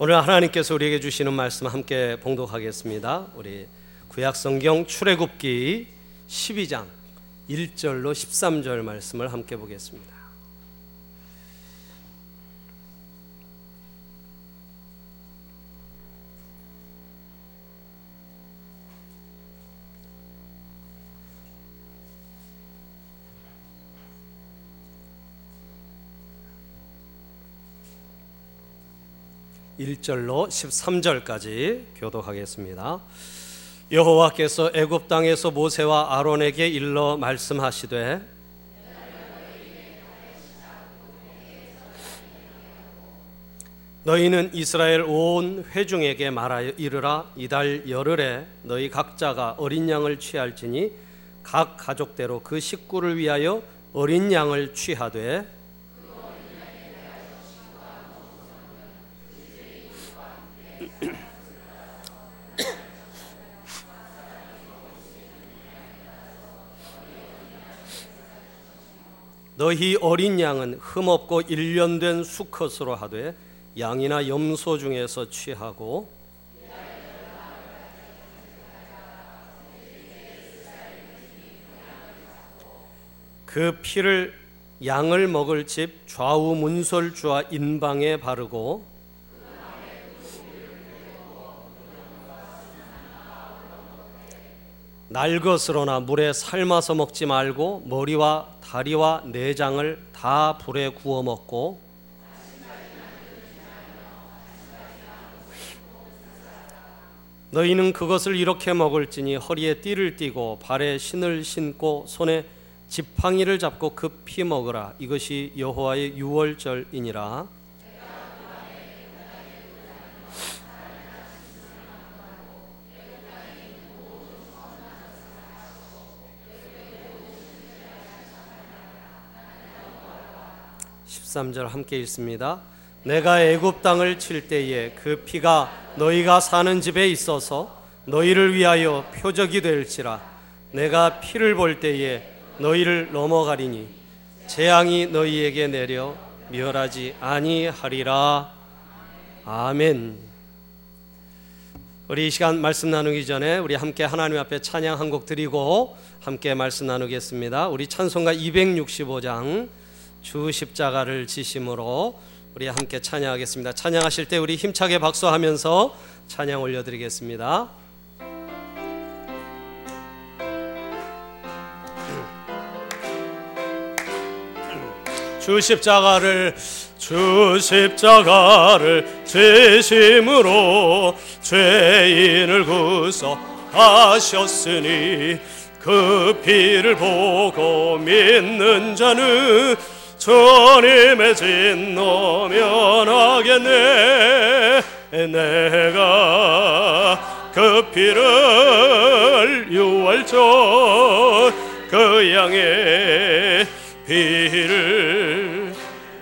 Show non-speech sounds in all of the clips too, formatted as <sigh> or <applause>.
오늘 하나님께서 우리에게 주시는 말씀 함께 봉독하겠습니다. 우리 구약 성경 출애굽기 12장 1절로 13절 말씀을 함께 보겠습니다. 1절로 13절까지 교독하겠습니다. 여호와께서 애굽 땅에서 모세와 아론에게 일러 말씀하시되 너희는 이스라엘 온 회중에게 말하여 이르라 이달 열흘에 너희 각자가 어린 양을 취할지니 각 가족대로 그 식구를 위하여 어린 양을 취하되 너희 어린 양은 흠없고 일련된 수컷으로 하되 양이나 염소 중에서 취하고 그 피를 양을 먹을 집 좌우 문설주와 인방에 바르고 날 것으로나 물에 삶아서 먹지 말고 머리와 다리와 내장을 다 불에 구워 먹고 너희는 그것을 이렇게 먹을지니 허리에 띠를 띠고 발에 신을 신고 손에 지팡이를 잡고 급히 먹으라. 이것이 여호와의 유월절이니라 13절 함께 읽습니다. 내가 애굽 땅을 칠 때에 그 피가 너희가 사는 집에 있어서 너희를 위하여 표적이 될지라 내가 피를 볼 때에 너희를 넘어가리니 재앙이 너희에게 내려 멸하지 아니하리라 아멘. 우리 이 시간 말씀 나누기 전에 우리 함께 하나님 앞에 찬양 한 곡 드리고 함께 말씀 나누겠습니다. 우리 찬송가 265장 주 십자가를 지심으로 우리 함께 찬양하겠습니다. 찬양하실 때 우리 힘차게 박수하면서 찬양 올려드리겠습니다. 주 십자가를 주 십자가를 지심으로 죄인을 구속하셨으니 그 피를 보고 믿는 자는 주님의 진노 면하겠네. 내가 그 피를 유월절 그 양의 피를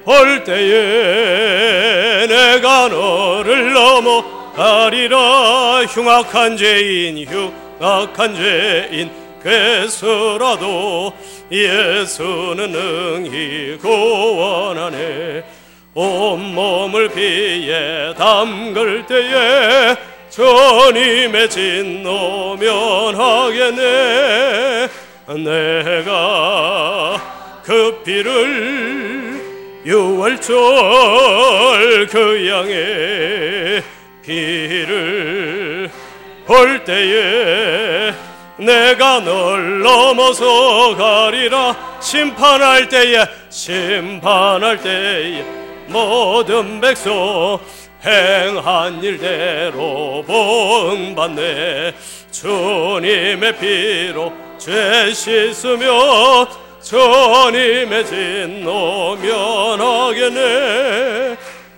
볼 때에 내가 너를 넘어 가리라 흉악한 죄인 흉악한 죄인 괴서라도 예수는 능히 구원하네. 온몸을 피에 담글 때에 주님의 진노 면하겠네. 내가 그 피를 유월절 그 양의 피를 볼 때에 내가 널 넘어서 가리라. 심판할 때에 심판할 때에 모든 백성 행한 일대로 본받네. 주님의 피로 죄 씻으며 주님의 진노 면하겠네.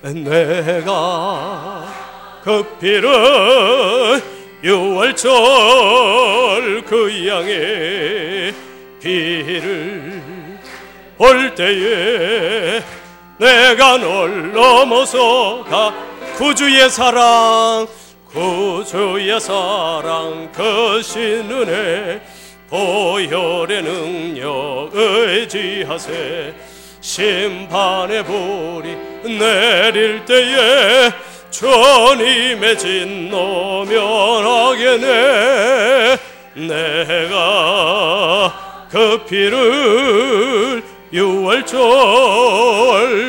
내가 그 피를 유월절 그 양의 피를 볼 때에 내가 널 넘어서 가 구주의 사랑 구주의 사랑 그 신 은혜 보혈의 능력 의지하세 심판의 불이 내릴 때에 주님의 진노 면하게네. 내가 그 피를 유월절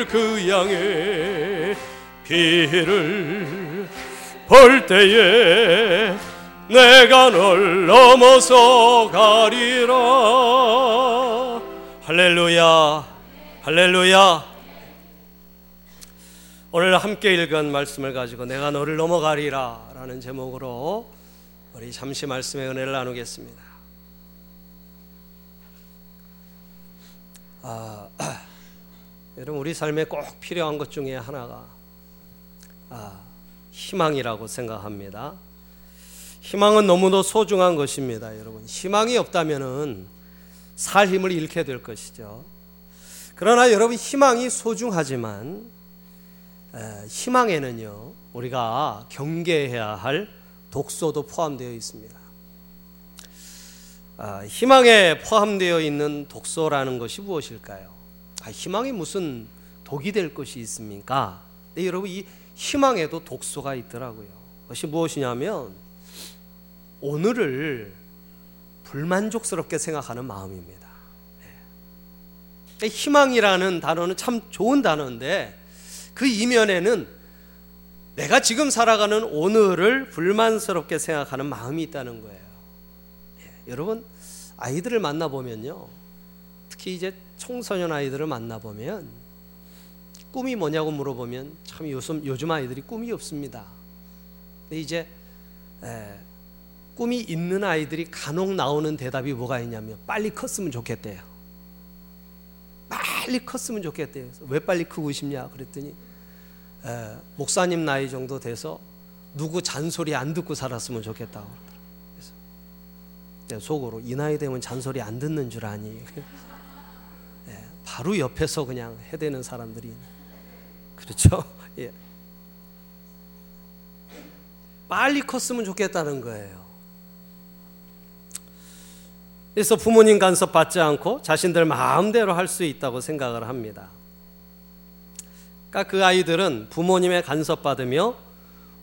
그 양의 피를 볼 때에 내가 널 넘어서 가리라. 할렐루야. 할렐루야 오늘 함께 읽은 말씀을 가지고 내가 너를 넘어가리라 라는 제목으로 우리 잠시 말씀의 은혜를 나누겠습니다. 아, <clears throat> 여러분 우리 삶에 꼭 필요한 것 중에 하나가 아, 희망이라고 생각합니다. 희망은 너무도 소중한 것입니다 여러분. 희망이 없다면 살 힘을 잃게 될 것이죠. 그러나 여러분 희망이 소중하지만 희망에는요 우리가 경계해야 할 독소도 포함되어 있습니다. 아, 희망에 포함되어 있는 독소라는 것이 무엇일까요? 아, 희망이 무슨 독이 될 것이 있습니까? 네, 여러분 이 희망에도 독소가 있더라고요. 그것이 무엇이냐면 오늘을 불만족스럽게 생각하는 마음입니다. 희망이라는 단어는 참 좋은 단어인데 그 이면에는 내가 지금 살아가는 오늘을 불만스럽게 생각하는 마음이 있다는 거예요. 예, 여러분 아이들을 만나 보면요, 특히 이제 청소년 아이들을 만나 보면 꿈이 뭐냐고 물어보면 참 요즘 요즘 아이들이 꿈이 없습니다. 근데 이제 에, 꿈이 있는 아이들이 간혹 나오는 대답이 뭐가 있냐면 빨리 컸으면 좋겠대요. 빨리 컸으면 좋겠대요. 왜 빨리 크고 싶냐 그랬더니 에, 목사님 나이 정도 돼서 누구 잔소리 안 듣고 살았으면 좋겠다고 그래서 속으로 이 나이 되면 잔소리 안 듣는 줄 아니. <laughs> 예, 바로 옆에서 그냥 해대는 사람들이 그렇죠. <laughs> 예. 빨리 컸으면 좋겠다는 거예요. 그래서 부모님 간섭 받지 않고 자신들 마음대로 할 수 있다고 생각을 합니다. 그러니까 그 아이들은 부모님의 간섭 받으며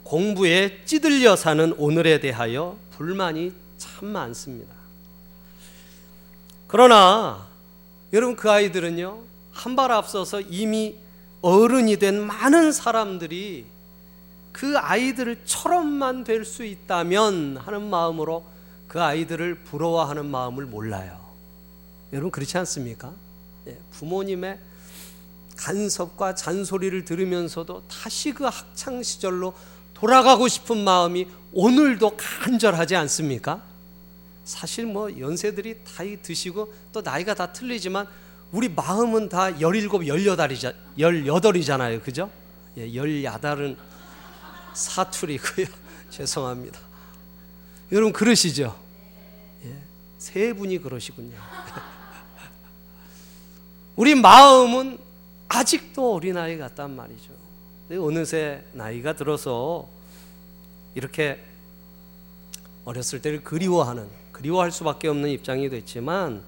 공부에 찌들려 사는 오늘에 대하여 불만이 참 많습니다. 그러나 여러분 그 아이들은요 한 발 앞서서 이미 어른이 된 많은 사람들이 그 아이들처럼만 될 수 있다면 하는 마음으로 그 아이들을 부러워하는 마음을 몰라요. 여러분 그렇지 않습니까? 예, 부모님의 간섭과 잔소리를 들으면서도 다시 그 학창 시절로 돌아가고 싶은 마음이 오늘도 간절하지 않습니까? 사실 뭐 연세들이 다 드시고 또 나이가 다 틀리지만 우리 마음은 다 17, 18이자, 18이잖아요. 그죠? 예, 18은 사투리고요. <laughs> 죄송합니다. 여러분 그러시죠? 예, 세 분이 그러시군요. <laughs> 우리 마음은 아직도 어린아이 같단 말이죠. 어느새 나이가 들어서 이렇게 어렸을 때를 그리워하는, 그리워할 수밖에 없는 입장이 됐지만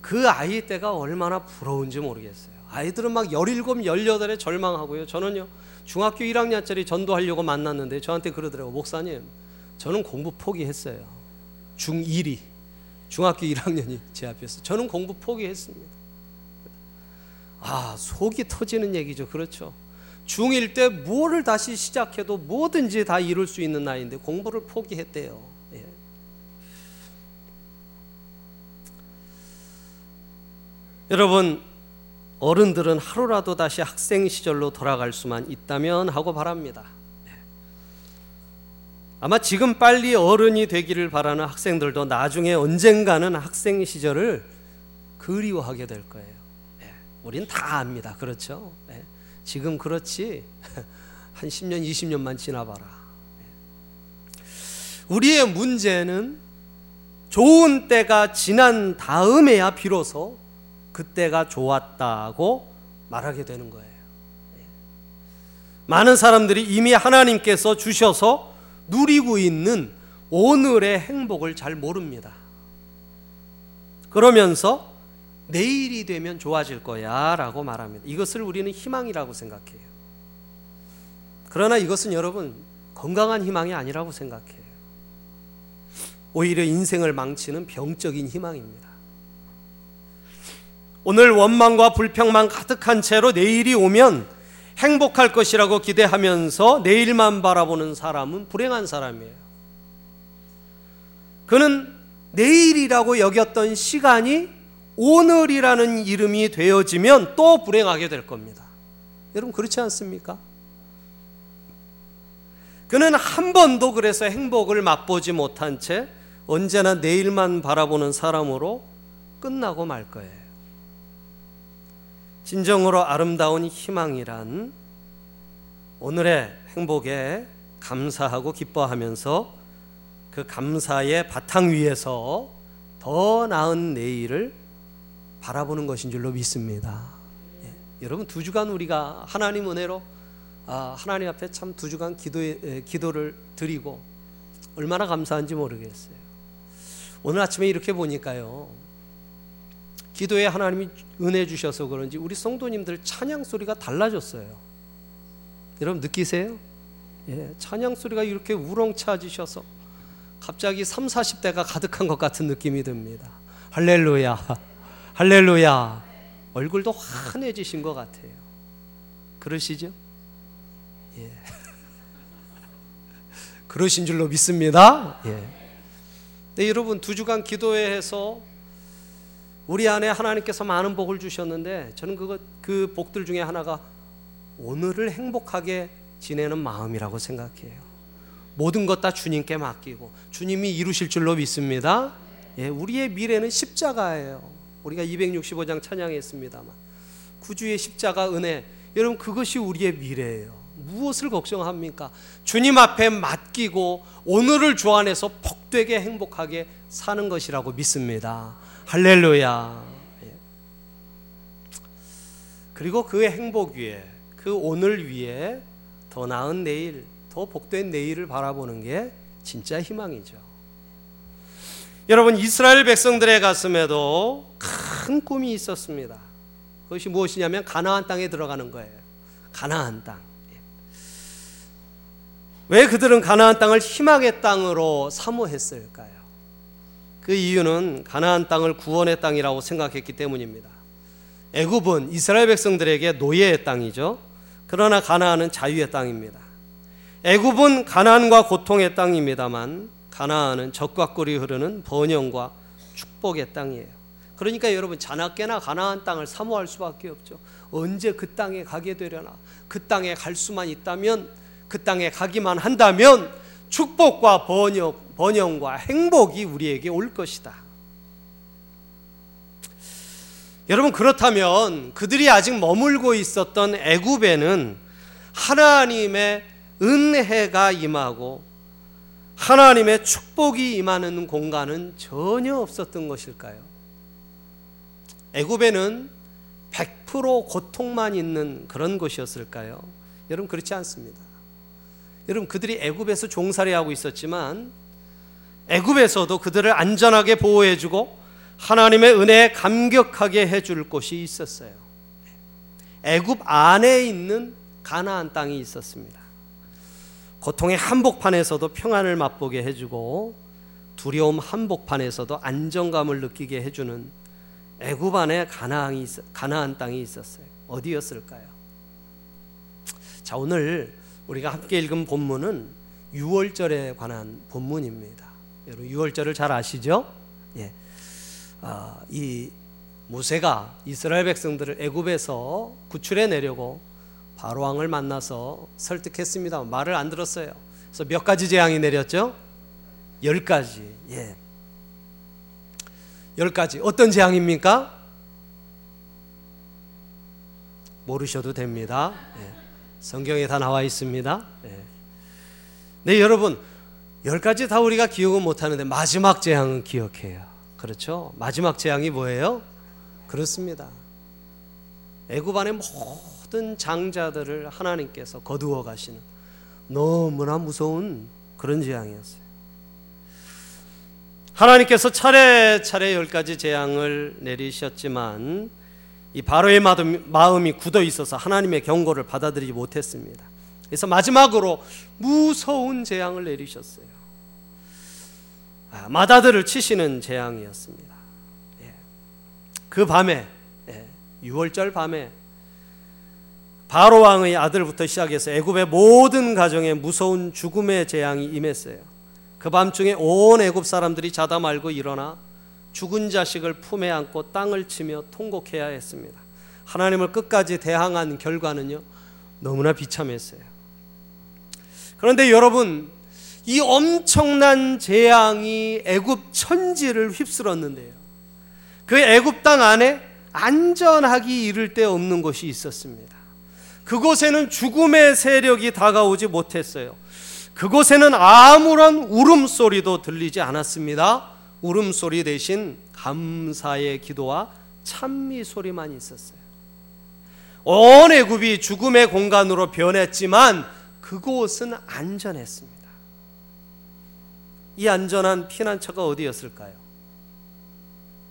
그 아이 때가 얼마나 부러운지 모르겠어요. 아이들은 막 17, 18에 절망하고요. 저는요, 중학교 1학년짜리 전도하려고 만났는데 저한테 그러더라고요. 목사님, 저는 공부 포기했어요. 중1이 중학교 1학년이 제 앞에서 저는 공부 포기했습니다. 아, 속이 터지는 얘기죠. 그렇죠. 중1 때 뭐를 다시 시작해도 뭐든지 다 이룰 수 있는 나이인데 공부를 포기했대요. 예. 여러분, 어른들은 하루라도 다시 학생 시절로 돌아갈 수만 있다면 하고 바랍니다. 아마 지금 빨리 어른이 되기를 바라는 학생들도 나중에 언젠가는 학생 시절을 그리워하게 될 거예요. 네. 우린 다 압니다. 그렇죠? 네. 지금 그렇지. <laughs> 한 10년, 20년만 지나봐라. 네. 우리의 문제는 좋은 때가 지난 다음에야 비로소 그때가 좋았다고 말하게 되는 거예요. 네. 많은 사람들이 이미 하나님께서 주셔서 누리고 있는 오늘의 행복을 잘 모릅니다. 그러면서 내일이 되면 좋아질 거야 라고 말합니다. 이것을 우리는 희망이라고 생각해요. 그러나 이것은 여러분 건강한 희망이 아니라고 생각해요. 오히려 인생을 망치는 병적인 희망입니다. 오늘 원망과 불평만 가득한 채로 내일이 오면 행복할 것이라고 기대하면서 내일만 바라보는 사람은 불행한 사람이에요. 그는 내일이라고 여겼던 시간이 오늘이라는 이름이 되어지면 또 불행하게 될 겁니다. 여러분 그렇지 않습니까? 그는 한 번도 그래서 행복을 맛보지 못한 채 언제나 내일만 바라보는 사람으로 끝나고 말 거예요. 진정으로 아름다운 희망이란 오늘의 행복에 감사하고 기뻐하면서 그 감사의 바탕 위에서 더 나은 내일을 바라보는 것인 줄로 믿습니다. 예. 여러분 두 주간 우리가 하나님 은혜로 아, 하나님 앞에 참 두 주간 기도 기도를 드리고 얼마나 감사한지 모르겠어요. 오늘 아침에 이렇게 보니까요. 기도에 하나님이 은혜 주셔서 그런지 우리 성도님들 찬양 소리가 달라졌어요. 여러분 느끼세요? 예, 찬양 소리가 이렇게 우렁차지셔서 갑자기 3, 40대가 가득한 것 같은 느낌이 듭니다. 할렐루야. 할렐루야. 얼굴도 환해지신 것 같아요. 그러시죠? 예. <laughs> 그러신 줄로 믿습니다. 예. 네, 여러분 두 주간 기도회해서 우리 안에 하나님께서 많은 복을 주셨는데 저는 그거 그 복들 중에 하나가 오늘을 행복하게 지내는 마음이라고 생각해요. 모든 것 다 주님께 맡기고 주님이 이루실 줄로 믿습니다. 예, 우리의 미래는 십자가예요. 우리가 265장 찬양했습니다만 구주의 십자가 은혜 여러분 그것이 우리의 미래예요. 무엇을 걱정합니까? 주님 앞에 맡기고 오늘을 주 안에서 복되게 행복하게 사는 것이라고 믿습니다. 할렐루야. 예. 그리고 그 행복 위에 그 오늘 위에 더 나은 내일, 더 복된 내일을 바라보는 게 진짜 희망이죠. 여러분 이스라엘 백성들의 가슴에도 큰 꿈이 있었습니다. 그것이 무엇이냐면 가나안 땅에 들어가는 거예요. 가나안 땅. 왜 그들은 가나안 땅을 희망의 땅으로 사모했을까요? 그 이유는 가나안 땅을 구원의 땅이라고 생각했기 때문입니다. 애굽은 이스라엘 백성들에게 노예의 땅이죠. 그러나 가나안은 자유의 땅입니다. 애굽은 가난과 고통의 땅입니다만 가나안은 적과 꿀이 흐르는 번영과 축복의 땅이에요. 그러니까 여러분 자나깨나 가나안 땅을 사모할 수밖에 없죠. 언제 그 땅에 가게 되려나? 그 땅에 갈 수만 있다면 그 땅에 가기만 한다면 축복과 번영, 번영과 행복이 우리에게 올 것이다. 여러분 그렇다면 그들이 아직 머물고 있었던 애굽에는 하나님의 은혜가 임하고 하나님의 축복이 임하는 공간은 전혀 없었던 것일까요? 애굽에는 100% 고통만 있는 그런 곳이었을까요? 여러분 그렇지 않습니다. 여러분 그들이 애굽에서 종살이 하고 있었지만 애굽에서도 그들을 안전하게 보호해 주고 하나님의 은혜에 감격하게 해 줄 곳이 있었어요. 애굽 안에 있는 가나안 땅이 있었습니다. 고통의 한복판에서도 평안을 맛보게 해주고 두려움 한복판에서도 안정감을 느끼게 해주는 애굽 안에 가나안이 가나안 땅이 있었어요. 어디였을까요? 자 오늘 우리가 함께 읽은 본문은 6월절에 관한 본문입니다. 여러분 6월절을 잘 아시죠? 예. 아, 이 모세가 이스라엘 백성들을 애굽에서 구출해 내려고 바로 왕을 만나서 설득했습니다. 말을 안 들었어요. 그래서 몇 가지 재앙이 내렸죠? 열 가지. 예. 열 가지. 어떤 재앙입니까? 모르셔도 됩니다. 예. 성경에 다 나와 있습니다. 예. 네, 여러분. 열 가지 다 우리가 기억은 못 하는데 마지막 재앙은 기억해요. 그렇죠? 마지막 재앙이 뭐예요? 그렇습니다. 애굽 안에 모든 장자들을 하나님께서 거두어 가시는 너무나 무서운 그런 재앙이었어요. 하나님께서 차례차례 열 가지 재앙을 내리셨지만 이 바로의 마음이 굳어 있어서 하나님의 경고를 받아들이지 못했습니다. 그래서 마지막으로 무서운 재앙을 내리셨어요. 아, 마다들을 치시는 재앙이었습니다. 예. 그 밤에 예, 6월절 밤에 바로 왕의 아들부터 시작해서 애굽의 모든 가정에 무서운 죽음의 재앙이 임했어요. 그 밤중에 온 애굽 사람들이 자다 말고 일어나 죽은 자식을 품에 안고 땅을 치며 통곡해야 했습니다. 하나님을 끝까지 대항한 결과는요. 너무나 비참했어요. 그런데 여러분, 이 엄청난 재앙이 애굽 천지를 휩쓸었는데요. 그 애굽 땅 안에 안전하기 이를 데 없는 곳이 있었습니다. 그곳에는 죽음의 세력이 다가오지 못했어요. 그곳에는 아무런 울음소리도 들리지 않았습니다. 울음소리 대신 감사의 기도와 찬미 소리만 있었어요. 온 애굽이 죽음의 공간으로 변했지만 그곳은 안전했습니다. 이 안전한 피난처가 어디였을까요?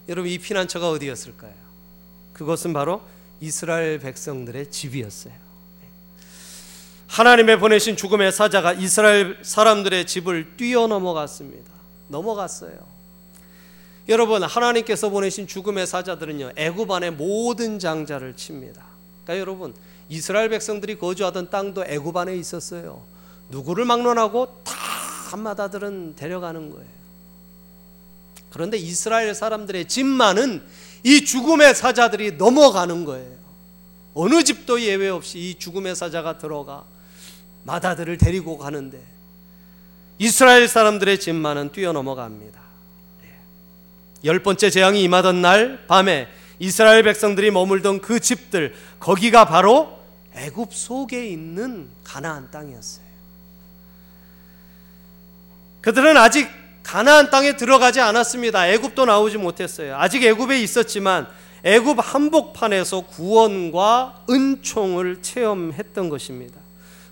여러분 이 피난처가 어디였을까요? 그것은 바로 이스라엘 백성들의 집이었어요. 하나님의 보내신 죽음의 사자가 이스라엘 사람들의 집을 뛰어넘어갔습니다. 넘어갔어요. 여러분 하나님께서 보내신 죽음의 사자들은요 애굽 안의 모든 장자를 칩니다. 그러니까 여러분 이스라엘 백성들이 거주하던 땅도 애굽 안에 있었어요. 누구를 막론하고 다 마다들은 데려가는 거예요. 그런데 이스라엘 사람들의 집만은 이 죽음의 사자들이 넘어가는 거예요. 어느 집도 예외 없이 이 죽음의 사자가 들어가 마다들을 데리고 가는데 이스라엘 사람들의 집만은 뛰어넘어갑니다. 네. 열 번째 재앙이 임하던 날 밤에 이스라엘 백성들이 머물던 그 집들 거기가 바로 애굽 속에 있는 가나안 땅이었어요. 그들은 아직 가나안 땅에 들어가지 않았습니다. 애굽도 나오지 못했어요. 아직 애굽에 있었지만 애굽 한복판에서 구원과 은총을 체험했던 것입니다.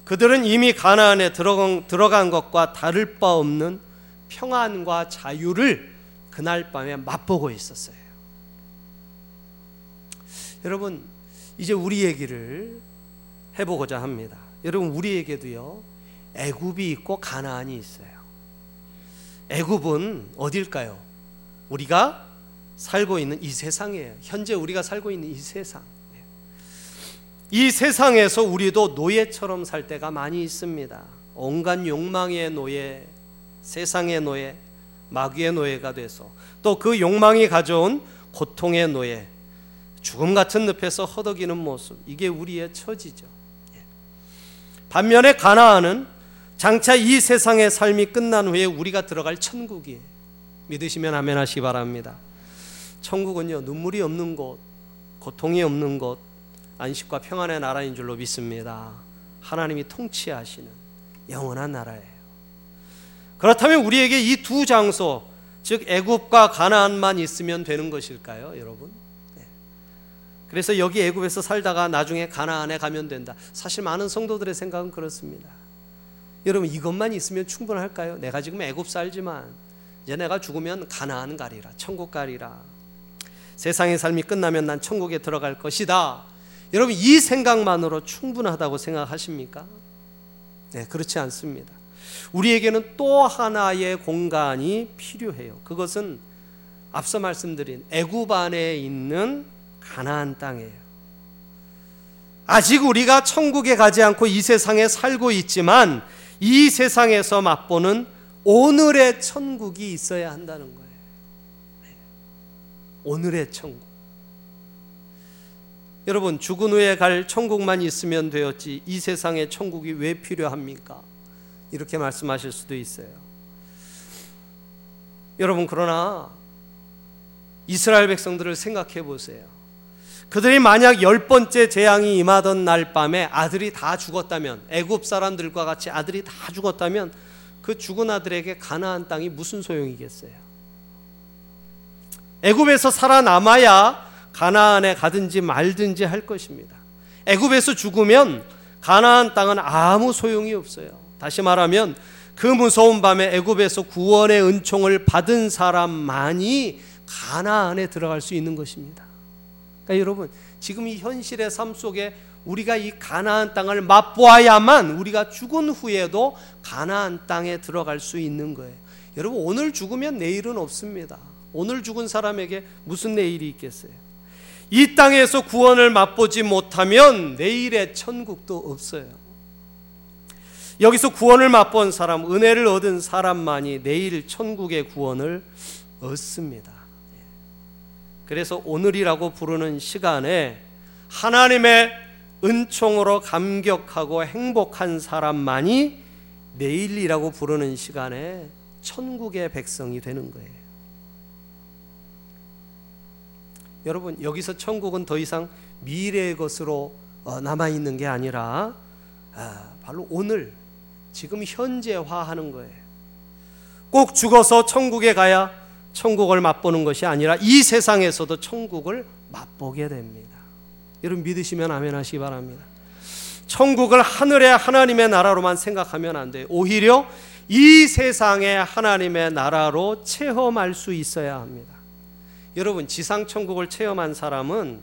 그들은 이미 가나안에 들어간, 들어간 것과 다를 바 없는 평안과 자유를 그날 밤에 맛보고 있었어요. 여러분, 이제 우리 얘기를 해보고자 합니다. 여러분, 우리에게도요, 애굽이 있고 가나안이 있어요. 애굽은 어딜까요? 우리가 살고 있는 이 세상이에요. 현재 우리가 살고 있는 이 세상. 이 세상에서 우리도 노예처럼 살 때가 많이 있습니다. 온갖 욕망의 노예, 세상의 노예, 마귀의 노예가 돼서 또 그 욕망이 가져온 고통의 노예, 죽음 같은 늪에서 허덕이는 모습, 이게 우리의 처지죠. 예. 반면에 가나안은 장차 이 세상의 삶이 끝난 후에 우리가 들어갈 천국이에요. 믿으시면 아멘 하시기 바랍니다. 천국은요, 눈물이 없는 곳, 고통이 없는 곳, 안식과 평안의 나라인 줄로 믿습니다. 하나님이 통치하시는 영원한 나라예요. 그렇다면 우리에게 이 두 장소, 즉 애굽과 가나안만 있으면 되는 것일까요, 여러분? 네. 그래서 여기 애굽에서 살다가 나중에 가나안에 가면 된다. 사실 많은 성도들의 생각은 그렇습니다. 여러분 이것만 있으면 충분할까요? 내가 지금 애굽 살지만 이제 내가 죽으면 가나안 가리라, 천국 가리라. 세상의 삶이 끝나면 난 천국에 들어갈 것이다. 여러분 이 생각만으로 충분하다고 생각하십니까? 네, 그렇지 않습니다. 우리에게는 또 하나의 공간이 필요해요. 그것은 앞서 말씀드린 애굽 안에 있는 가나안 땅이에요. 아직 우리가 천국에 가지 않고 이 세상에 살고 있지만 이 세상에서 맛보는 오늘의 천국이 있어야 한다는 거예요. 네. 오늘의 천국. 여러분 죽은 후에 갈 천국만 있으면 되었지 이 세상의 천국이 왜 필요합니까? 이렇게 말씀하실 수도 있어요. 여러분 그러나 이스라엘 백성들을 생각해 보세요. 그들이 만약 열 번째 재앙이 임하던 날 밤에 아들이 다 죽었다면 애굽 사람들과 같이 아들이 다 죽었다면 그 죽은 아들에게 가나안 땅이 무슨 소용이겠어요? 애굽에서 살아남아야 가나안에 가든지 말든지 할 것입니다. 애굽에서 죽으면 가나안 땅은 아무 소용이 없어요. 다시 말하면 그 무서운 밤에 애굽에서 구원의 은총을 받은 사람만이 가나안에 들어갈 수 있는 것입니다. 그러니까 여러분 지금 이 현실의 삶 속에 우리가 이 가나안 땅을 맛보아야만 우리가 죽은 후에도 가나안 땅에 들어갈 수 있는 거예요. 여러분 오늘 죽으면 내일은 없습니다. 오늘 죽은 사람에게 무슨 내일이 있겠어요? 이 땅에서 구원을 맛보지 못하면 내일의 천국도 없어요. 여기서 구원을 맛본 사람, 은혜를 얻은 사람만이 내일 천국의 구원을 얻습니다. 그래서 오늘이라고 부르는 시간에 하나님의 은총으로 감격하고 행복한 사람만이 내일이라고 부르는 시간에 천국의 백성이 되는 거예요. 여러분 여기서 천국은 더 이상 미래의 것으로 어, 남아 있는 게 아니라 아, 바로 오늘 지금 현재화하는 거예요. 꼭 죽어서 천국에 가야 천국을 맛보는 것이 아니라 이 세상에서도 천국을 맛보게 됩니다. 여러분 믿으시면 아멘 하시기 바랍니다. 천국을 하늘의 하나님의 나라로만 생각하면 안 돼요. 오히려 이 세상의 하나님의 나라로 체험할 수 있어야 합니다. 여러분 지상 천국을 체험한 사람은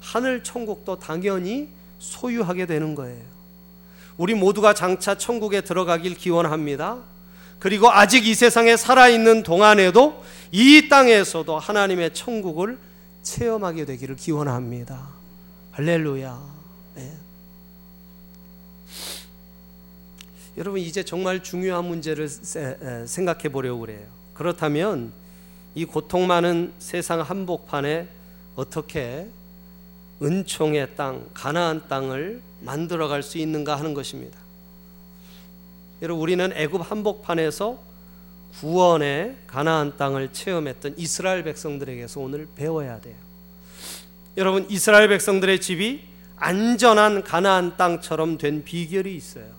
하늘 천국도 당연히 소유하게 되는 거예요. 우리 모두가 장차 천국에 들어가길 기원합니다. 그리고 아직 이 세상에 살아있는 동안에도 이 땅에서도 하나님의 천국을 체험하게 되기를 기원합니다. 할렐루야. 네. 여러분 이제 정말 중요한 문제를 생각해 보려고 그래요. 그렇다면 이 고통 많은 세상 한복판에 어떻게 은총의 땅, 가나안 땅을 만들어 갈 수 있는가 하는 것입니다. 여러분 우리는 애굽 한복판에서 구원의 가나안 땅을 체험했던 이스라엘 백성들에게서 오늘 배워야 돼요. 여러분 이스라엘 백성들의 집이 안전한 가나안 땅처럼 된 비결이 있어요.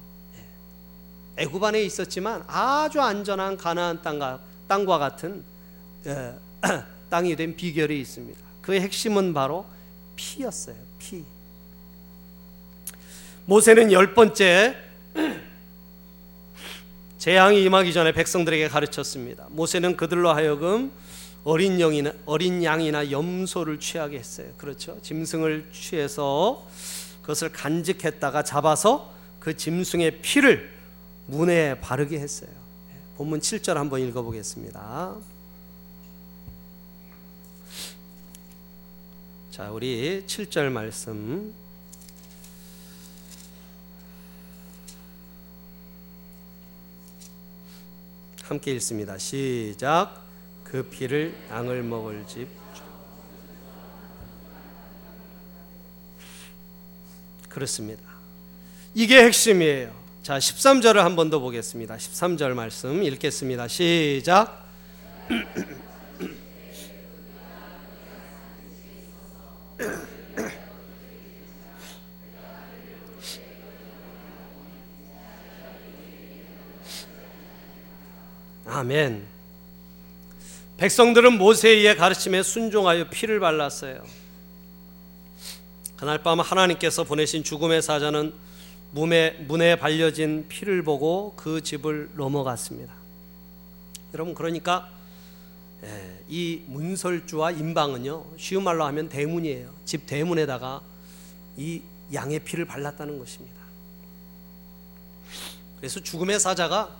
예. 애굽 안에 있었지만 아주 안전한 가나안 땅과 같은 <clears throat> 땅이 된 비결이 있습니다. 그 핵심은 바로 피였어요. 피. 모세는 열 번째 <clears throat> 재앙이 임하기 전에 백성들에게 가르쳤습니다. 모세는 그들로 하여금 어린 영이나 어린 양이나 염소를 취하게 했어요. 그렇죠? 짐승을 취해서 그것을 간직했다가 잡아서 그 짐승의 피를 문에 바르게 했어요. 본문 7절 한번 읽어 보겠습니다. 자, 우리 7절 말씀 함께 읽습니다. 시작. 그 피를 양을 먹을 집 그렇습니다. 이게 핵심이에요. 자, 13절을 한 번 더 보겠습니다. 13절 말씀 읽겠습니다. 시작. <clears throat> 아멘. 백성들은 모세의 가르침에 순종하여 피를 발랐어요. 그날 밤 하나님께서 보내신 죽음의 사자는 문에, 문에 발려진 피를 보고 그 집을 넘어갔습니다. 여러분 그러니까 예, 이 문설주와 임방은요 쉬운 말로 하면 대문이에요. 집 대문에다가 이 양의 피를 발랐다는 것입니다. 그래서 죽음의 사자가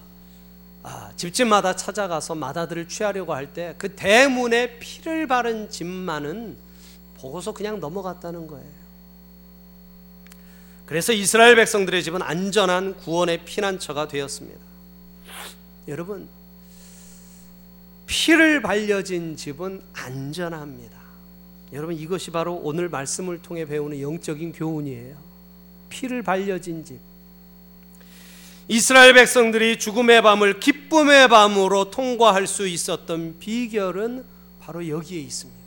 아, 집집마다 찾아가서 마다들을 취하려고 할 때 그 대문에 피를 바른 집만은 보고서 그냥 넘어갔다는 거예요. 그래서 이스라엘 백성들의 집은 안전한 구원의 피난처가 되었습니다. 여러분, 피를 발려진 집은 안전합니다. 여러분, 이것이 바로 오늘 말씀을 통해 배우는 영적인 교훈이에요. 피를 발려진 집. 이스라엘 백성들이 죽음의 밤을 기쁨의 밤으로 통과할 수 있었던 비결은 바로 여기에 있습니다.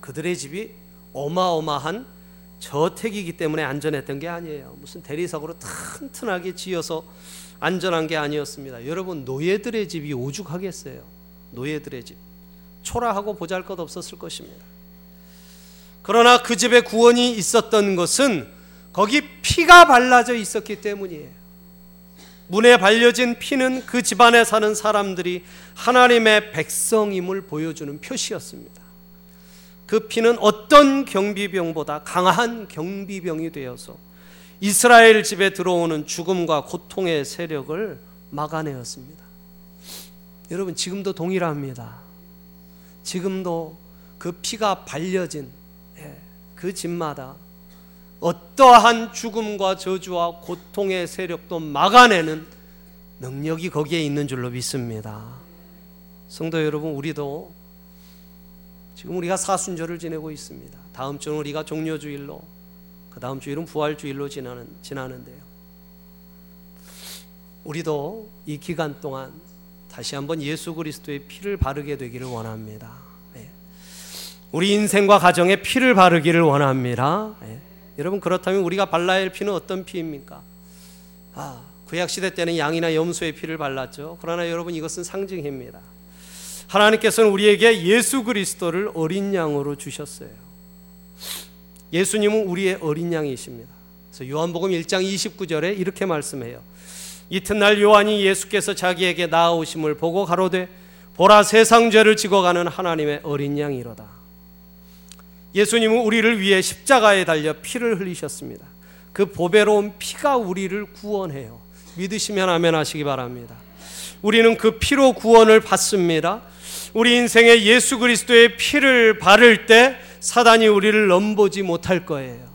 그들의 집이 어마어마한 저택이기 때문에 안전했던 게 아니에요. 무슨 대리석으로 튼튼하게 지어서 안전한 게 아니었습니다. 여러분 노예들의 집이 오죽하겠어요. 노예들의 집 초라하고 보잘것 없었을 것입니다. 그러나 그 집에 구원이 있었던 것은 거기 피가 발라져 있었기 때문이에요. 문에 발려진 피는 그 집안에 사는 사람들이 하나님의 백성임을 보여주는 표시였습니다. 그 피는 어떤 경비병보다 강한 경비병이 되어서 이스라엘 집에 들어오는 죽음과 고통의 세력을 막아내었습니다. 여러분 지금도 동일합니다. 지금도 그 피가 발려진 예, 그 집마다 어떠한 죽음과 저주와 고통의 세력도 막아내는 능력이 거기에 있는 줄로 믿습니다. 성도 여러분, 우리도 지금 우리가 사순절을 지내고 있습니다. 다음 주는 우리가 종료주일로, 그 다음 주일은 부활주일로 지나는, 지나는데요. 우리도 이 기간 동안 다시 한번 예수 그리스도의 피를 바르게 되기를 원합니다. 네. 우리 인생과 가정에 피를 바르기를 원합니다. 네. 여러분 그렇다면 우리가 발라야 할 피는 어떤 피입니까? 아, 구약 시대 때는 양이나 염소의 피를 발랐죠. 그러나 여러분 이것은 상징입니다. 하나님께서는 우리에게 예수 그리스도를 어린 양으로 주셨어요. 예수님은 우리의 어린 양이십니다. 그래서 요한복음 1장 29절에 이렇게 말씀해요. 이튿날 요한이 예수께서 자기에게 나아오심을 보고 가로되 보라 세상 죄를 지고 가는 하나님의 어린 양이로다. 예수님은 우리를 위해 십자가에 달려 피를 흘리셨습니다. 그 보배로운 피가 우리를 구원해요. 믿으시면 아멘 하시기 바랍니다. 우리는 그 피로 구원을 받습니다. 우리 인생에 예수 그리스도의 피를 바를 때 사단이 우리를 넘보지 못할 거예요.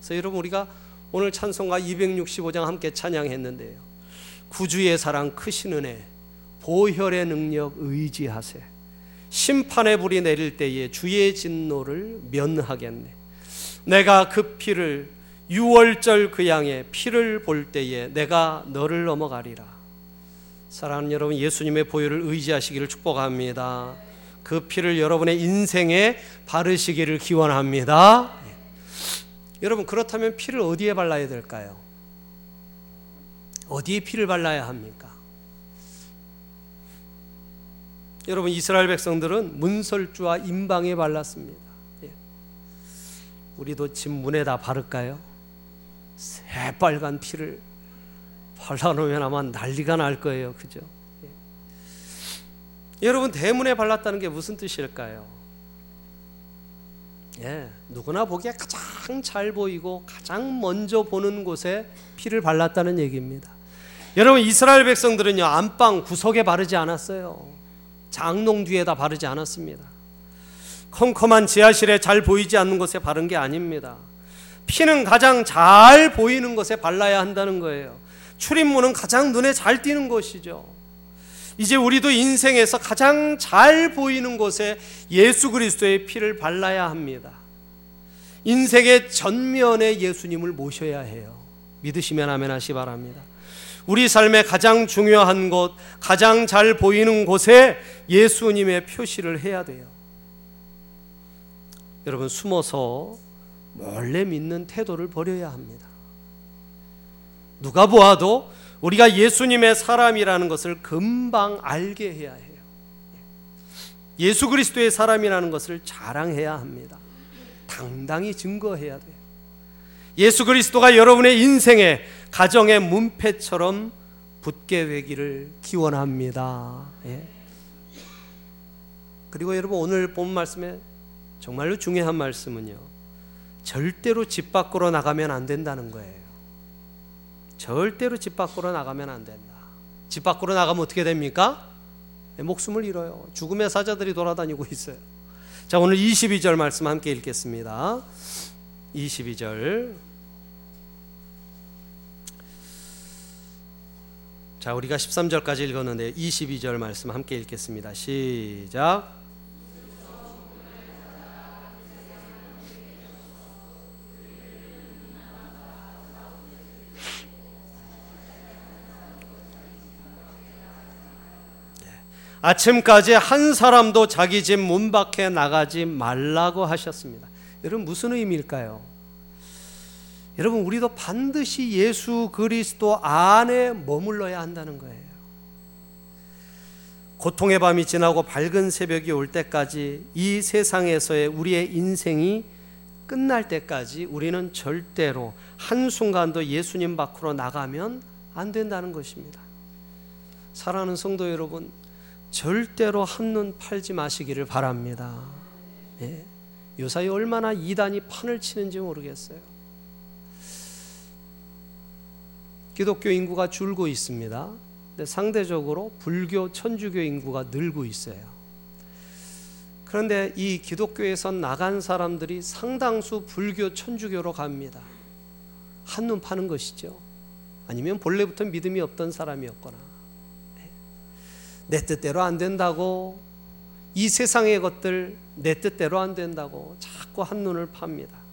그래서 여러분 우리가 오늘 찬송가 265장 함께 찬양했는데요. 구주의 사랑 크신 은혜 보혈의 능력 의지하세 심판의 불이 내릴 때에 주의 진노를 면하겠네. 내가 그 피를 유월절 그 양의 피를 볼 때에 내가 너를 넘어가리라. 사랑하는 여러분, 예수님의 보혈을 의지하시기를 축복합니다. 그 피를 여러분의 인생에 바르시기를 기원합니다. 여러분, 그렇다면 피를 어디에 발라야 될까요? 어디에 피를 발라야 합니까? 여러분, 이스라엘 백성들은 문설주와 임방에 발랐습니다. 예. 우리도 집 문에다 바를까요? 새빨간 피를 발라놓으면 아마 난리가 날 거예요. 그죠? 예. 여러분, 대문에 발랐다는 게 무슨 뜻일까요? 예, 누구나 보기에 가장 잘 보이고 가장 먼저 보는 곳에 피를 발랐다는 얘기입니다. 여러분, 이스라엘 백성들은요, 안방 구석에 바르지 않았어요. 장롱 뒤에다 바르지 않았습니다. 컴컴한 지하실에 잘 보이지 않는 곳에 바른 게 아닙니다. 피는 가장 잘 보이는 것에 발라야 한다는 거예요. 출입문은 가장 눈에 잘 띄는 것이죠. 이제 우리도 인생에서 가장 잘 보이는 곳에 예수 그리스도의 피를 발라야 합니다. 인생의 전면에 예수님을 모셔야 해요. 믿으시면 아멘 하시 바랍니다. 우리 삶의 가장 중요한 곳, 가장 잘 보이는 곳에 예수님의 표시를 해야 돼요. 여러분 숨어서 몰래 믿는 태도를 버려야 합니다. 누가 보아도 우리가 예수님의 사람이라는 것을 금방 알게 해야 해요. 예수 그리스도의 사람이라는 것을 자랑해야 합니다. 당당히 증거해야 돼요. 예수 그리스도가 여러분의 인생에 가정의 문패처럼 붙게 되기를 기원합니다. 예. 그리고 여러분 오늘 본 말씀에 정말로 중요한 말씀은요. 절대로 집 밖으로 나가면 안 된다는 거예요. 절대로 집 밖으로 나가면 안 된다. 집 밖으로 나가면 어떻게 됩니까? 네, 목숨을 잃어요. 죽음의 사자들이 돌아다니고 있어요. 자, 오늘 22절 말씀 함께 읽겠습니다. 22절. 자, 우리가 13절까지 읽었는데 22절 말씀 함께 읽겠습니다. 시작. 아침까지 한 사람도 자기 집 문 밖에 나가지 말라고 하셨습니다. 여러분 무슨 의미일까요? 여러분 우리도 반드시 예수 그리스도 안에 머물러야 한다는 거예요. 고통의 밤이 지나고 밝은 새벽이 올 때까지 이 세상에서의 우리의 인생이 끝날 때까지 우리는 절대로 한순간도 예수님 밖으로 나가면 안 된다는 것입니다. 사랑하는 성도 여러분, 절대로 한눈 팔지 마시기를 바랍니다. 예. 요사이 얼마나 이단이 판을 치는지 모르겠어요. 기독교 인구가 줄고 있습니다. 근데 상대적으로 불교, 천주교 인구가 늘고 있어요. 그런데 이 기독교에서 나간 사람들이 상당수 불교, 천주교로 갑니다. 한눈 파는 것이죠. 아니면 본래부터 믿음이 없던 사람이었거나. 네. 내 뜻대로 안 된다고 이 세상의 것들 내 뜻대로 안 된다고 자꾸 한눈을 팝니다.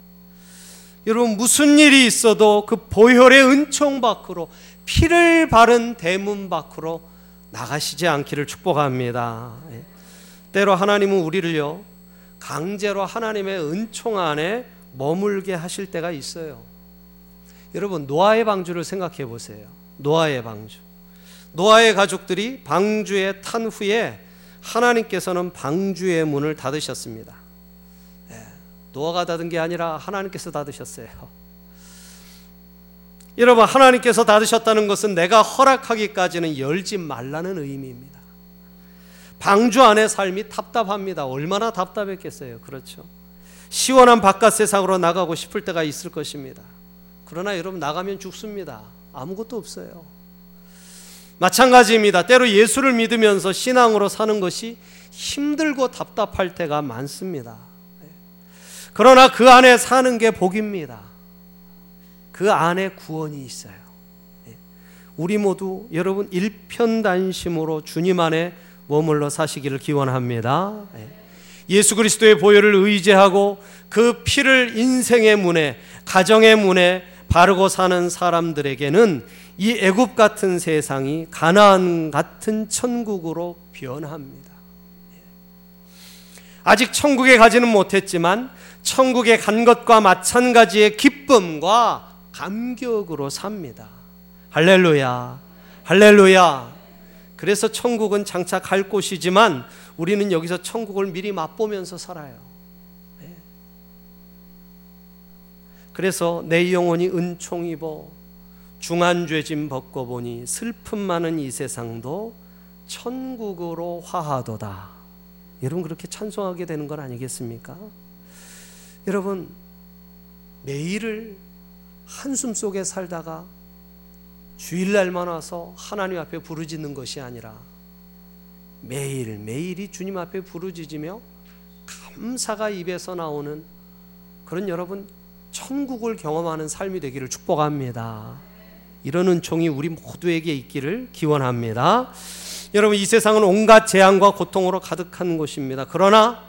여러분 무슨 일이 있어도 그 보혈의 은총 밖으로 피를 바른 대문 밖으로 나가시지 않기를 축복합니다. 예. 때로 하나님은 우리를요 강제로 하나님의 은총 안에 머물게 하실 때가 있어요. 여러분 노아의 방주를 생각해 보세요. 노아의 방주. 노아의 가족들이 방주에 탄 후에 하나님께서는 방주의 문을 닫으셨습니다. 예, 노아가 닫은 게 아니라 하나님께서 닫으셨어요. 여러분 하나님께서 닫으셨다는 것은 내가 허락하기까지는 열지 말라는 의미입니다. 방주 안의 삶이 답답합니다. 얼마나 답답했겠어요. 그렇죠. 시원한 바깥 세상으로 나가고 싶을 때가 있을 것입니다. 그러나 여러분 나가면 죽습니다. 아무것도 없어요. 마찬가지입니다. 때로 예수를 믿으면서 신앙으로 사는 것이 힘들고 답답할 때가 많습니다. 그러나 그 안에 사는 게 복입니다. 그 안에 구원이 있어요. 우리 모두 여러분 일편단심으로 주님 안에 머물러 사시기를 기원합니다. 예수 그리스도의 보혈을 의지하고 그 피를 인생의 문에, 가정의 문에 바르고 사는 사람들에게는 이 애굽 같은 세상이 가나안 같은 천국으로 변합니다. 아직 천국에 가지는 못했지만 천국에 간 것과 마찬가지의 기쁨과 감격으로 삽니다. 할렐루야. 할렐루야. 그래서 천국은 장차 갈 곳이지만 우리는 여기서 천국을 미리 맛보면서 살아요. 그래서 내 영혼이 은총 입어 중한 죄짐 벗고 보니 슬픔 많은 이 세상도 천국으로 화하도다. 여러분 그렇게 찬송하게 되는 건 아니겠습니까? 여러분 매일을 한숨 속에 살다가 주일날만 와서 하나님 앞에 부르짖는 것이 아니라 매일 매일이 주님 앞에 부르짖으며 감사가 입에서 나오는 그런 여러분 천국을 경험하는 삶이 되기를 축복합니다. 이런 은총이 우리 모두에게 있기를 기원합니다. 여러분 이 세상은 온갖 재앙과 고통으로 가득한 곳입니다. 그러나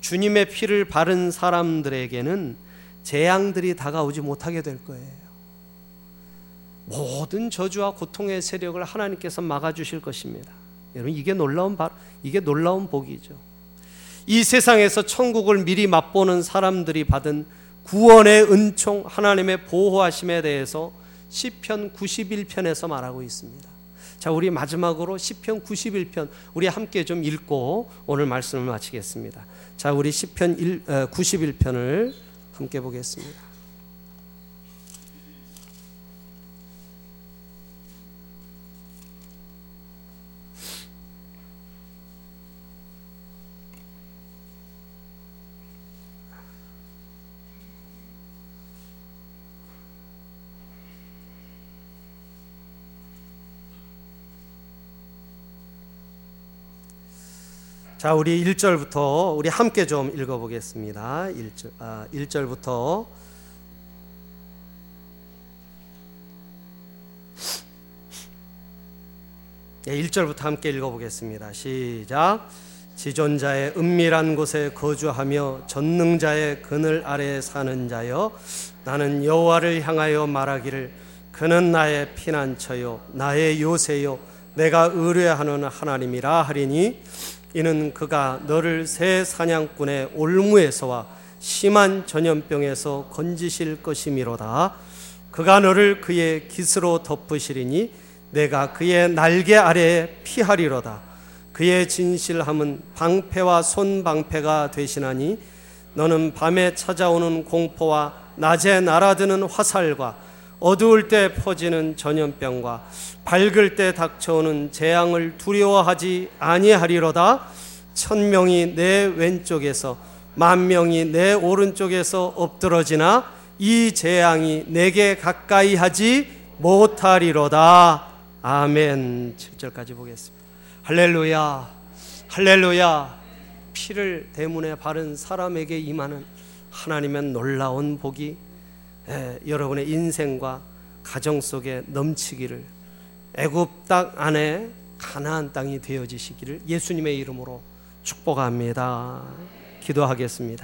주님의 피를 바른 사람들에게는 재앙들이 다가오지 못하게 될 거예요. 모든 저주와 고통의 세력을 하나님께서 막아 주실 것입니다. 여러분 이게 놀라운 바, 이게 놀라운 복이죠. 이 세상에서 천국을 미리 맛보는 사람들이 받은 구원의 은총 하나님의 보호하심에 대해서 시편 91편에서 말하고 있습니다. 자, 우리 마지막으로 시편 91편 우리 함께 좀 읽고 오늘 말씀을 마치겠습니다. 자, 우리 시편 91편을 함께 보겠습니다. 자, 우리 1절부터 우리 함께 좀 읽어 보겠습니다. 1절 아, 1절부터 네, 1절부터 함께 읽어 보겠습니다. 시작. 지존자의 은밀한 곳에 거주하며 전능자의 그늘 아래 사는 자여 나는 여호와를 향하여 말하기를 그는 나의 피난처요 나의 요새요 내가 의뢰하는 하나님이라 하리니 이는 그가 너를 새 사냥꾼의 올무에서와 심한 전염병에서 건지실 것이미로다. 그가 너를 그의 깃으로 덮으시리니 내가 그의 날개 아래에 피하리로다. 그의 진실함은 방패와 손방패가 되시나니 너는 밤에 찾아오는 공포와 낮에 날아드는 화살과 어두울 때 퍼지는 전염병과 밝을 때 닥쳐오는 재앙을 두려워하지 아니하리로다. 천 명이 내 왼쪽에서 만 명이 내 오른쪽에서 엎드러지나 이 재앙이 내게 가까이 하지 못하리로다. 아멘. 7절까지 보겠습니다. 할렐루야. 할렐루야. 피를 대문에 바른 사람에게 임하는 하나님의 놀라운 복이 에, 여러분의 인생과 가정 속에 넘치기를 애굽 땅 안에 가나안 땅이 되어지시기를 예수님의 이름으로 축복합니다. 기도하겠습니다.